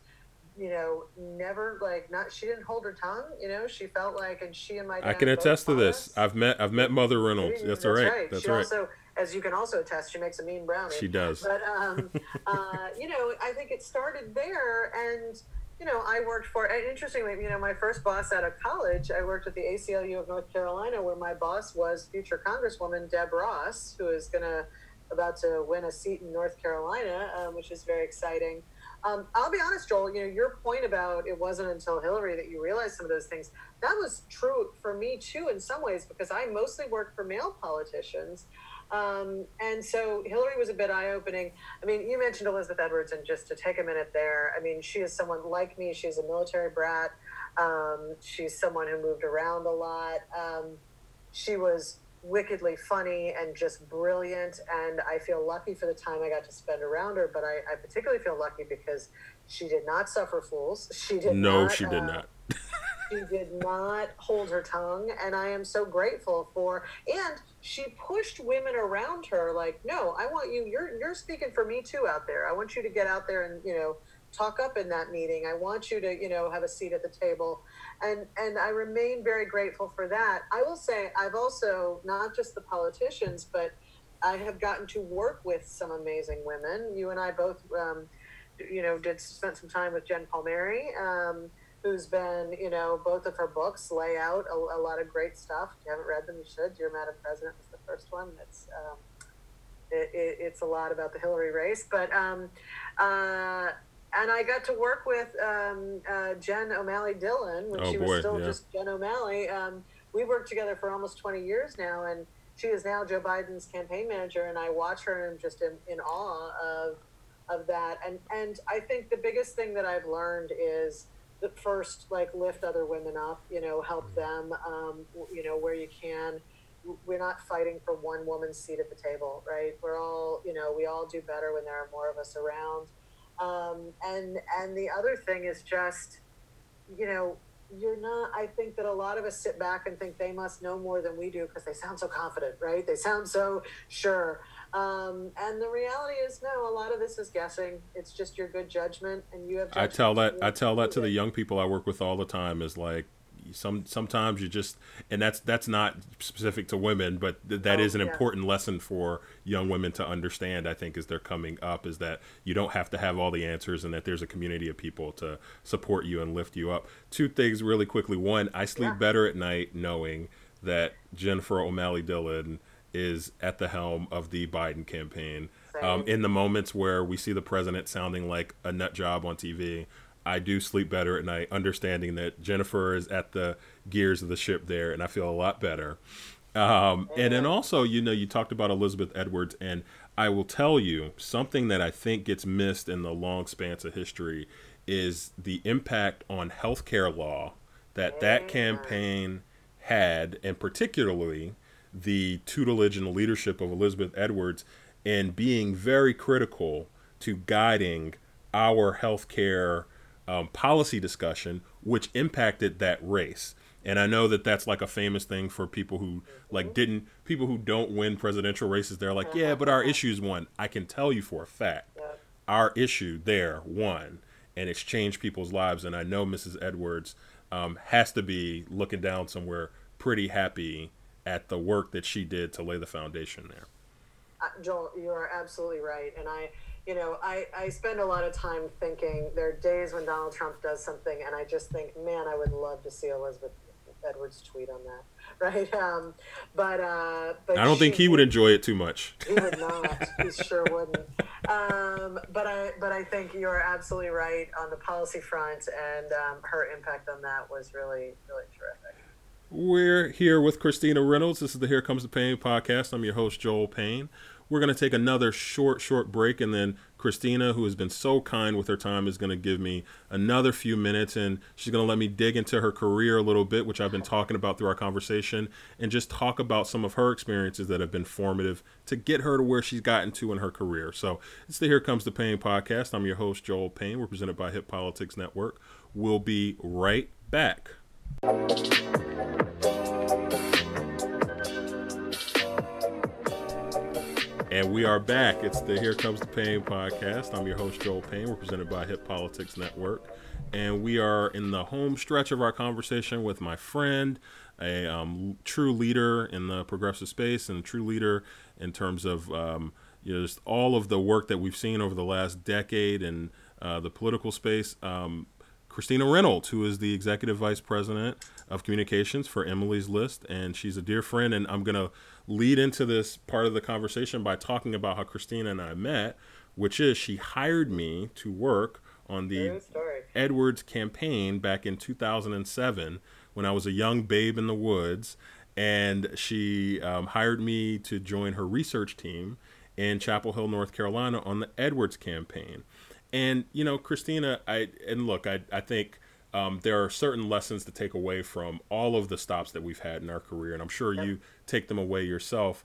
Speaker 2: you know, never like not she didn't hold her tongue. You know, she felt like, and she and my
Speaker 1: I can attest to this. I've met I've met Mother Reynolds. That's, That's right. right. That's
Speaker 2: she
Speaker 1: right.
Speaker 2: Also, as you can also attest, she makes a mean brownie.
Speaker 1: She does.
Speaker 2: But um, uh, you know, I think it started there, and you know, I worked for, and interestingly, you know, my first boss out of college, I worked at the ACLU of North Carolina, where my boss was future Congresswoman Deb Ross, who is going to, about to win a seat in North Carolina, um, which is very exciting. Um, I'll be honest, Joel, you know, your point about it wasn't until Hillary that you realized some of those things, that was true for me too, in some ways, because I mostly worked for male politicians. Um, and so Hillary was a bit eye opening. I mean, you mentioned Elizabeth Edwards, and just to take a minute there, I mean, she is someone like me. She's a military brat. Um, she's someone who moved around a lot. Um, she was wickedly funny and just brilliant. And I feel lucky for the time I got to spend around her. But I, I particularly feel lucky because she did not suffer fools. She did not.
Speaker 1: no,
Speaker 2: not,
Speaker 1: she did uh, not.
Speaker 2: She did not hold her tongue, and I am so grateful for. And she pushed women around her, like, no, I want you. You're you're speaking for me too out there. I want you to get out there and you know talk up in that meeting. I want you to you know have a seat at the table and and I remain very grateful for that. I will say I've also not just the politicians, but I have gotten to work with some amazing women. You and I both, um, you know, did spent some time with Jen Palmieri, um, who's been, you know, both of her books lay out a, a, lot of great stuff. If you haven't read them, you should. Dear Madam President was the first one. It's um, it, it, it's a lot about the Hillary race, but um, uh, and I got to work with um, uh, Jen O'Malley Dillon when oh, she was boy, still yeah. just Jen O'Malley. Um, we worked together for almost 20 years now, and she is now Joe Biden's campaign manager. And I watch her and I'm just in, in awe of of that. And and I think the biggest thing that I've learned is first like lift other women up. You know, help them. Um, you know, where you can. We're not fighting for one woman's seat at the table, right? We're all, you know, we all do better when there are more of us around um, and and the other thing is just, you know, you're not. I think that a lot of us sit back and think they must know more than we do because they sound so confident, right? They sound so sure. Um, and the reality is, no. A lot of this is guessing. It's just your good judgment, and you have.
Speaker 1: I tell that. I tell that to the young people I work with all the time. Is like some sometimes you just and that's that's not specific to women but th- that oh, is an yeah. important lesson for young women to understand i think as they're coming up is that you don't have to have all the answers and that there's a community of people to support you and lift you up two things really quickly one i sleep yeah. better at night knowing that jennifer o'malley dillon is at the helm of the biden campaign um, in the moments where we see the president sounding like a nut job on tv I do sleep better at night, understanding that Jennifer is at the gears of the ship there, and I feel a lot better. Um, and then also, you know, you talked about Elizabeth Edwards, and I will tell you something that I think gets missed in the long spans of history is the impact on healthcare law that that campaign had, and particularly the tutelage and the leadership of Elizabeth Edwards in being very critical to guiding our healthcare um, policy discussion, which impacted that race. And I know that that's like a famous thing for people who like didn't people who don't win presidential races. They're like, yeah, but our issues won. I can tell you for a fact, our issue there won, and it's changed people's lives. And I know Mrs. Edwards um, has to be looking down somewhere, pretty happy at the work that she did to lay the foundation there.
Speaker 2: Uh, Joel, you are absolutely right, and I you know, I, I spend a lot of time thinking there are days when Donald Trump does something, and I just think, man, I would love to see Elizabeth Edwards tweet on that, right? Um, but uh, but
Speaker 1: I don't think he would enjoy it too much.
Speaker 2: He would not. he sure wouldn't. Um, but I but I think you're absolutely right on the policy front, and um, her impact on that was really really terrific.
Speaker 1: We're here with Christina Reynolds. This is the Here Comes the Pain podcast. I'm your host Joel Payne. We're going to take another short, short break, and then Christina, who has been so kind with her time, is going to give me another few minutes, and she's going to let me dig into her career a little bit, which I've been talking about through our conversation, and just talk about some of her experiences that have been formative to get her to where she's gotten to in her career. So it's the Here Comes the Pain podcast. I'm your host, Joel Payne. We're presented by Hip Politics Network. We'll be right back. And we are back. It's the Here Comes the Pain podcast. I'm your host, Joel Payne. We're presented by Hip Politics Network. And we are in the home stretch of our conversation with my friend, a um, true leader in the progressive space and a true leader in terms of um, you know, just all of the work that we've seen over the last decade in uh, the political space. Um, Christina Reynolds, who is the executive vice president of communications for Emily's List, and she's a dear friend. And I'm gonna lead into this part of the conversation by talking about how Christina and I met, which is she hired me to work on the Edwards campaign back in 2007 when I was a young babe in the woods. And she um, hired me to join her research team in Chapel Hill, North Carolina on the Edwards campaign. And, you know, Christina, I, and look, I, I think um, there are certain lessons to take away from all of the stops that we've had in our career, and I'm sure yep. you take them away yourself.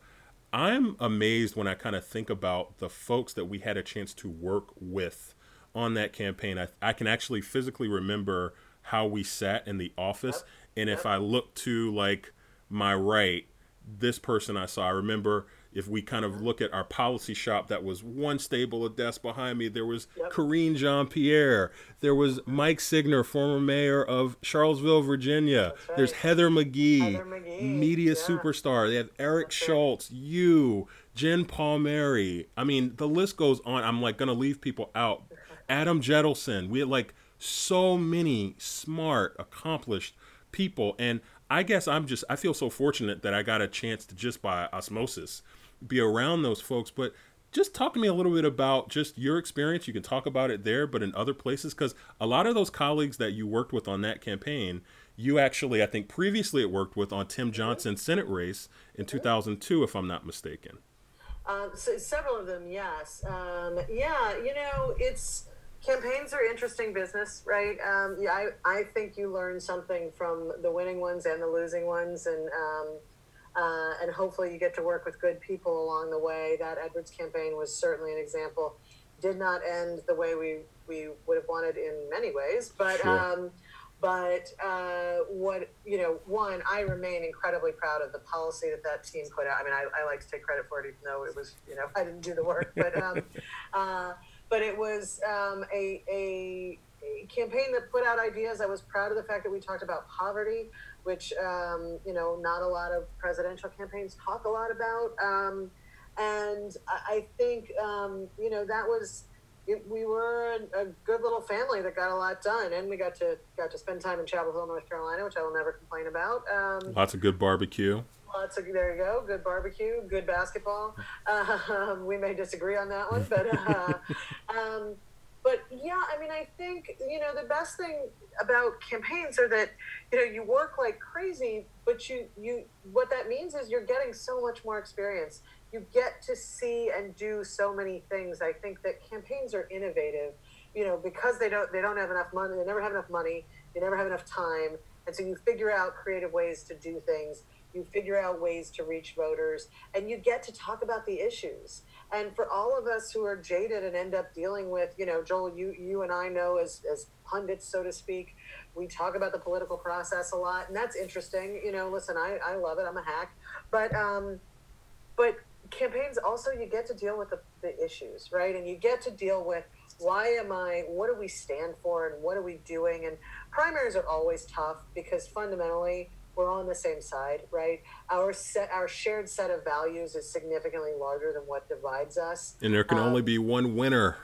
Speaker 1: I'm amazed when I kind of think about the folks that we had a chance to work with on that campaign. I, I can actually physically remember how we sat in the office, yep. and yep. if I look to like my right, this person I saw, I remember if we kind of look at our policy shop, that was one stable of desks behind me. There was yep. Jean Pierre. There was Mike Signer, former mayor of Charlottesville, Virginia. Right. There's Heather McGhee, Heather McGhee. media yeah. superstar. They have Eric That's Schultz, right. you, Jen Palmieri. I mean, the list goes on. I'm like going to leave people out. Adam Jentleson. We had like so many smart, accomplished people. And I guess I'm just, I feel so fortunate that I got a chance to just by osmosis be around those folks. But just talk to me a little bit about just your experience. You can talk about it there, but in other places, because a lot of those colleagues that you worked with on that campaign, you actually, I think, previously it worked with on Tim Johnson's Senate race in 2002, if I'm not mistaken.
Speaker 2: Um, so several of them, yes. Um, yeah, you know, it's campaigns are interesting business, right? Um, yeah, I, I think you learn something from the winning ones and the losing ones, and um, uh, and hopefully you get to work with good people along the way. That Edwards campaign was certainly an example. Did not end the way we, we would have wanted in many ways, but sure. um, but uh, what you know, one, I remain incredibly proud of the policy that that team put out. I mean, I, I like to take credit for it, even though it was you know I didn't do the work, but um, uh, but it was um, a, a a campaign that put out ideas. I was proud of the fact that we talked about poverty which um, you know not a lot of presidential campaigns talk a lot about. Um, and I, think um, you know that was it, we were a, a, good little family that got a lot done, and we got to got to spend time in Chapel Hill, North Carolina, which I will never complain about. Um,
Speaker 1: lots of good barbecue.
Speaker 2: Lots of there you go, good barbecue, good basketball. Um, we may disagree on that one, but. Uh, um, but yeah, I mean, I think you know the best thing about campaigns are that you know you work like crazy, but you you what that means is you're getting so much more experience. You get to see and do so many things. I think that campaigns are innovative, you know, because they don't they don't have enough money. They never have enough money. They never have enough time, and so you figure out creative ways to do things. You figure out ways to reach voters, and you get to talk about the issues and for all of us who are jaded and end up dealing with you know joel you you and i know as as pundits so to speak we talk about the political process a lot and that's interesting. You know listen i i love it. I'm a hack. But um but campaigns also you get to deal with the, the issues right? And you get to deal with why am i what do we stand for and what are we doing? And primaries are always tough because fundamentally we're all on the same side, right? Our set, our shared set of values is significantly larger than what divides us.
Speaker 1: And there can um, only be one winner.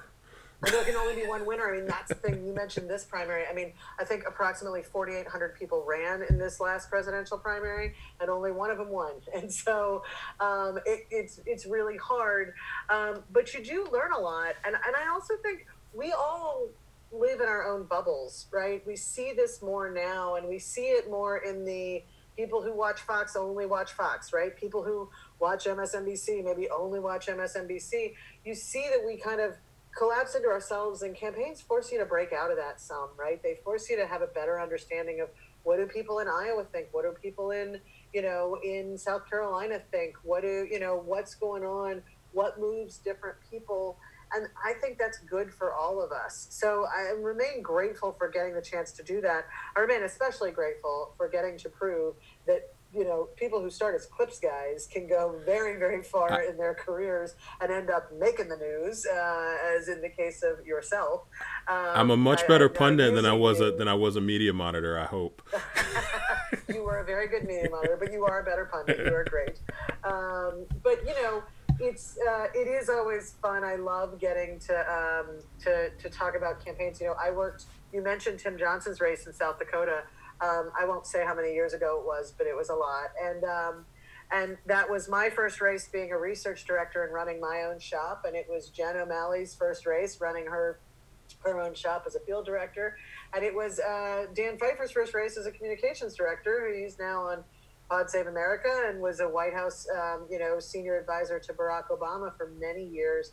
Speaker 2: There can only be one winner. I mean, that's the thing. You mentioned this primary. I mean, I think approximately 4,800 people ran in this last presidential primary, and only one of them won. And so um, it, it's it's really hard. Um, but you do learn a lot, and and I also think we all live in our own bubbles, right? We see this more now, and we see it more in the people who watch Fox only watch Fox, right? People who watch MSNBC maybe only watch MSNBC. You see that we kind of collapse into ourselves, and campaigns force you to break out of that some, right? They force you to have a better understanding of what do people in Iowa think? What do people in, you know, in South Carolina think? What do, you know, what's going on? What moves different people? And I think that's good for all of us. So I remain grateful for getting the chance to do that. I remain especially grateful for getting to prove that you know people who start as clips guys can go very very far in their careers and end up making the news uh, as in the case of yourself.
Speaker 1: Um, i'm a much better I, pundit than i was a than i was a media monitor i hope.
Speaker 2: You were a very good media monitor but you are a better pundit. You are great. Um, but you know it's uh, it is always fun. I love getting to um, to to talk about campaigns. You know, I worked. You mentioned Tim Johnson's race in South Dakota. Um, I won't say how many years ago it was, but it was a lot. And um, and that was my first race being a research director and running my own shop. And it was Jen O'Malley's first race running her her own shop as a field director. And it was uh, Dan Pfeiffer's first race as a communications director. He's now on Pod Save America and was a White House, um, you know, senior advisor to Barack Obama for many years.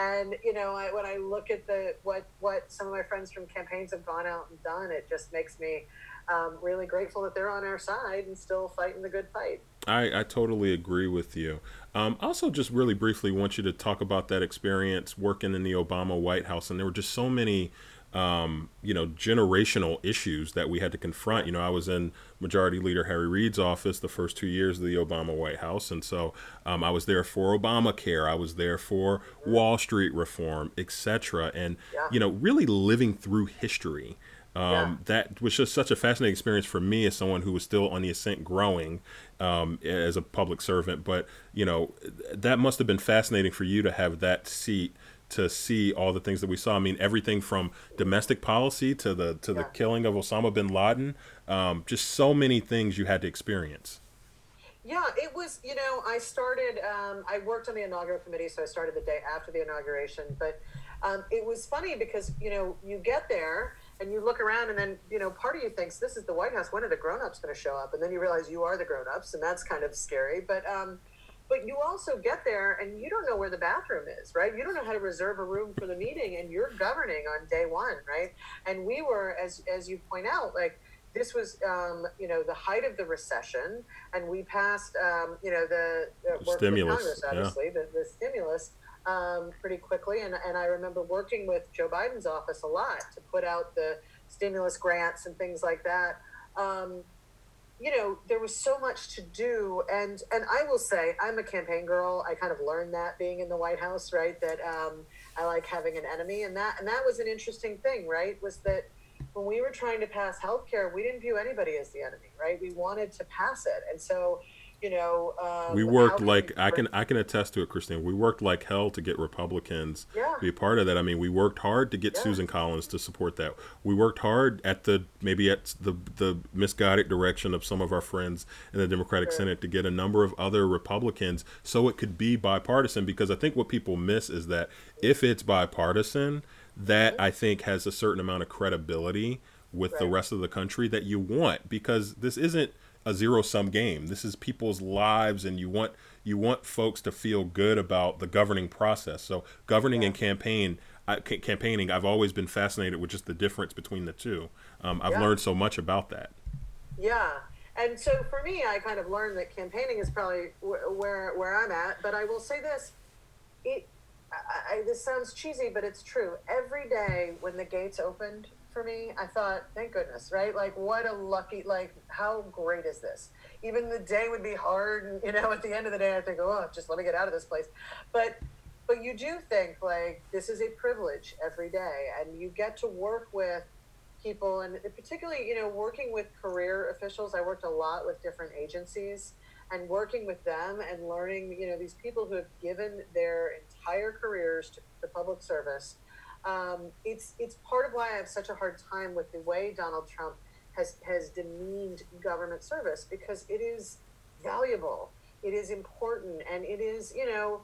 Speaker 2: And you know, I, when I look at the what what some of my friends from campaigns have gone out and done, it just makes me um, really grateful that they're on our side and still fighting the good fight.
Speaker 1: I, I totally agree with you. Um, also, just really briefly, want you to talk about that experience working in the Obama White House, and there were just so many um, you know, generational issues that we had to confront. You know, I was in Majority Leader Harry Reid's office the first two years of the Obama White House, and so um, I was there for Obamacare, I was there for Wall Street reform, etc. And yeah. you know, really living through history. Um, yeah. That was just such a fascinating experience for me as someone who was still on the ascent growing um, as a public servant. But you know, that must have been fascinating for you to have that seat to see all the things that we saw. I mean, everything from domestic policy to the to yeah. the killing of Osama bin Laden. Um, just so many things you had to experience.
Speaker 2: Yeah, it was. You know, I started. Um, I worked on the inaugural committee, so I started the day after the inauguration. But um, it was funny because you know you get there and you look around, and then you know part of you thinks this is the White House. When are the grown-ups going to show up? And then you realize you are the grown-ups, and that's kind of scary. But um, but you also get there and you don't know where the bathroom is right? You don't know how to reserve a room for the meeting and you're governing on day one right? And we were as as you point out like this was um, you know the height of the recession and we passed um, you know the, the
Speaker 1: stimulus Congress,
Speaker 2: obviously yeah. the, the stimulus um, pretty quickly. And, and i remember working with joe biden's office a lot to put out the stimulus grants and things like that. Um, you know there was so much to do. And and i will say i'm a campaign girl. I kind of learned that being in the white house right that um, i like having an enemy. And that and that was an interesting thing right was that when we were trying to pass healthcare we didn't view anybody as the enemy right? We wanted to pass it. And so you know um,
Speaker 1: we worked like i can i can attest to it christine we worked like hell to get republicans
Speaker 2: yeah.
Speaker 1: to be a part of that i mean we worked hard to get yeah. susan collins to support that we worked hard at the maybe at the the misguided direction of some of our friends in the democratic sure. senate to get a number of other republicans so it could be bipartisan because i think what people miss is that if it's bipartisan that mm-hmm. i think has a certain amount of credibility with right. the rest of the country that you want because this isn't a zero sum game. This is people's lives, and you want you want folks to feel good about the governing process. So governing yeah. and campaign. I, campaigning, I've always been fascinated with just the difference between the two. Um, I've yeah. learned so much about that.
Speaker 2: Yeah, and so for me, I kind of learned that campaigning is probably where where I'm at. But I will say this: it I, this sounds cheesy, but it's true. Every day when the gates opened for me. I thought, thank goodness, right? Like, what a lucky, like, how great is this? Even the day would be hard, and you know, at the end of the day, I think, oh, just let me get out of this place. But, but you do think like this is a privilege every day, and you get to work with people, and particularly, you know, working with career officials. I worked a lot with different agencies and working with them and learning, you know, these people who have given their entire careers to the public service um, it's it's part of why I have such a hard time with the way Donald Trump has has demeaned government service because it is valuable, it is important, and it is you know.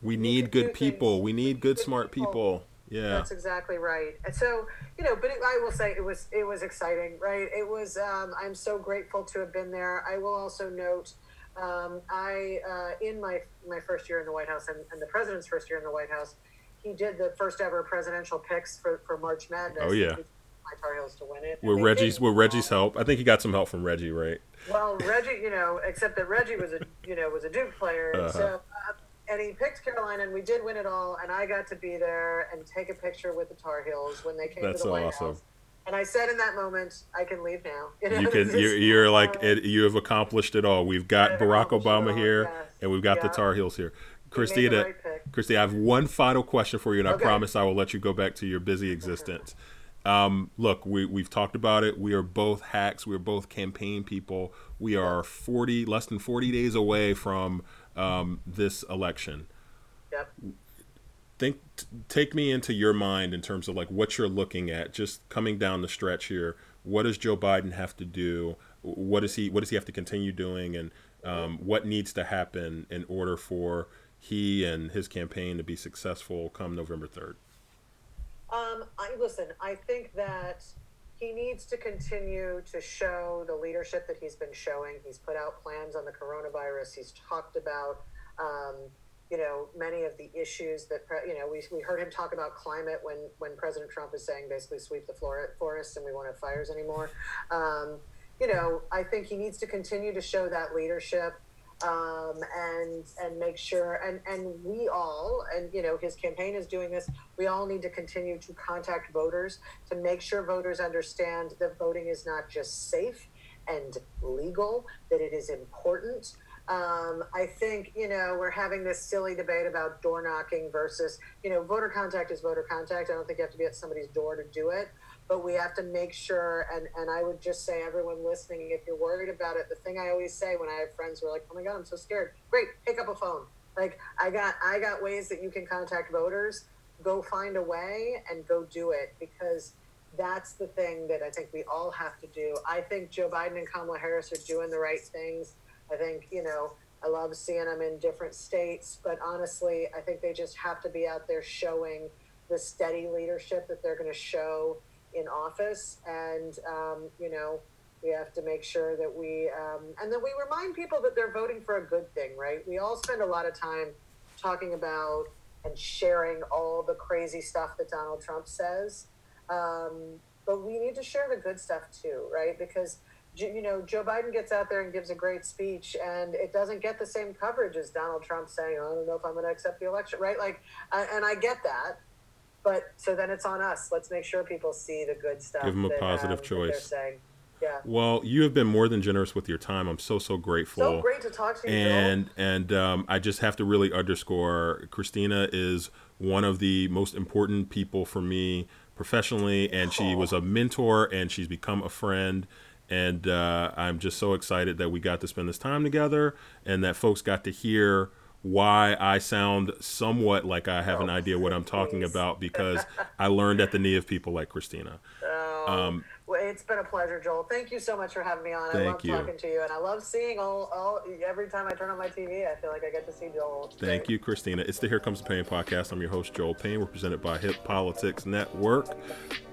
Speaker 1: We need good people. We need good, good smart people. people. Yeah,
Speaker 2: that's exactly right. And so you know, but it, I will say it was it was exciting, right? It was. Um, I'm so grateful to have been there. I will also note. Um, I uh, in my my first year in the White House and, and the president's first year in the White House, he did the first ever presidential picks for, for March Madness.
Speaker 1: Oh yeah.
Speaker 2: My Tar Heels to win it.
Speaker 1: With Reggie's with Reggie's help, I think he got some help from Reggie, right?
Speaker 2: Well, Reggie, you know, except that Reggie was a you know was a Duke player, uh-huh. so uh, and he picked Carolina, and we did win it all, and I got to be there and take a picture with the Tar Heels when they came That's to the White awesome. House. And I said in that moment, I can leave now.
Speaker 1: You, know, you can. You're, you're like it, you have accomplished it all. We've got Barack Obama here, yes. and we've got yeah. the Tar Heels here. Christina, right Christy, I have one final question for you, and okay. I promise I will let you go back to your busy existence. Um, look, we, we've talked about it. We are both hacks. We are both campaign people. We are 40, less than 40 days away from um, this election.
Speaker 2: Yep.
Speaker 1: Think, t- take me into your mind in terms of like what you're looking at, just coming down the stretch here. What does Joe Biden have to do? What does he What does he have to continue doing? And um, what needs to happen in order for he and his campaign to be successful come November 3rd?
Speaker 2: Um, I listen, I think that he needs to continue to show the leadership that he's been showing. He's put out plans on the coronavirus. He's talked about, um, you know many of the issues that you know we, we heard him talk about climate when when President Trump is saying basically sweep the floor, forests and we won't have fires anymore. Um, you know, I think he needs to continue to show that leadership um, and and make sure and and we all and you know his campaign is doing this. We all need to continue to contact voters to make sure voters understand that voting is not just safe and legal, that it is important. Um, I think, you know, we're having this silly debate about door knocking versus, you know, voter contact is voter contact. I don't think you have to be at somebody's door to do it but we have to make sure and and i would just say everyone listening if you're worried about it the thing i always say when i have friends who are like oh my god i'm so scared. Great pick up a phone. Like i got i got ways that you can contact voters. Go find a way and go do it because that's the thing that i think we all have to do. I think joe biden and kamala harris are doing the right things. I think you know i love seeing them in different states but honestly i think they just have to be out there showing the steady leadership that they're going to show in office, and um, you know we have to make sure that we um, and then we remind people that they're voting for a good thing, right? We all spend a lot of time talking about and sharing all the crazy stuff that Donald Trump says, um, but we need to share the good stuff too, right? Because you know, Joe Biden gets out there and gives a great speech, and it doesn't get the same coverage as Donald Trump saying, "I don't know if I'm going to accept the election," right? Like, and I get that, but so then it's on us. Let's make sure people see the good stuff.
Speaker 1: Give them a that, positive um, choice.
Speaker 2: Yeah.
Speaker 1: Well, you have been more than generous with your time. I'm so so grateful.
Speaker 2: So great to talk to you.
Speaker 1: And Joel. and um, I just have to really underscore, Christina is one of the most important people for me professionally, and she was a mentor, and she's become a friend. And uh, I'm just so excited that we got to spend this time together, and that folks got to hear why I sound somewhat like I have an idea what I'm talking about because I learned at the knee of people like Christina.
Speaker 2: Oh, um, well, it's been a pleasure, Joel. Thank you so much for having me on. I love you. talking to you, and I love seeing all, all. Every time I turn on my TV, I feel like I get to see Joel.
Speaker 1: It's Thank great. you, Christina. It's the Here Comes the Pain podcast. I'm your host, Joel Payne. We're presented by Hip Politics Network.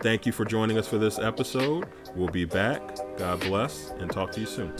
Speaker 1: Thank you for joining us for this episode. We'll be back. God bless, and talk to you soon.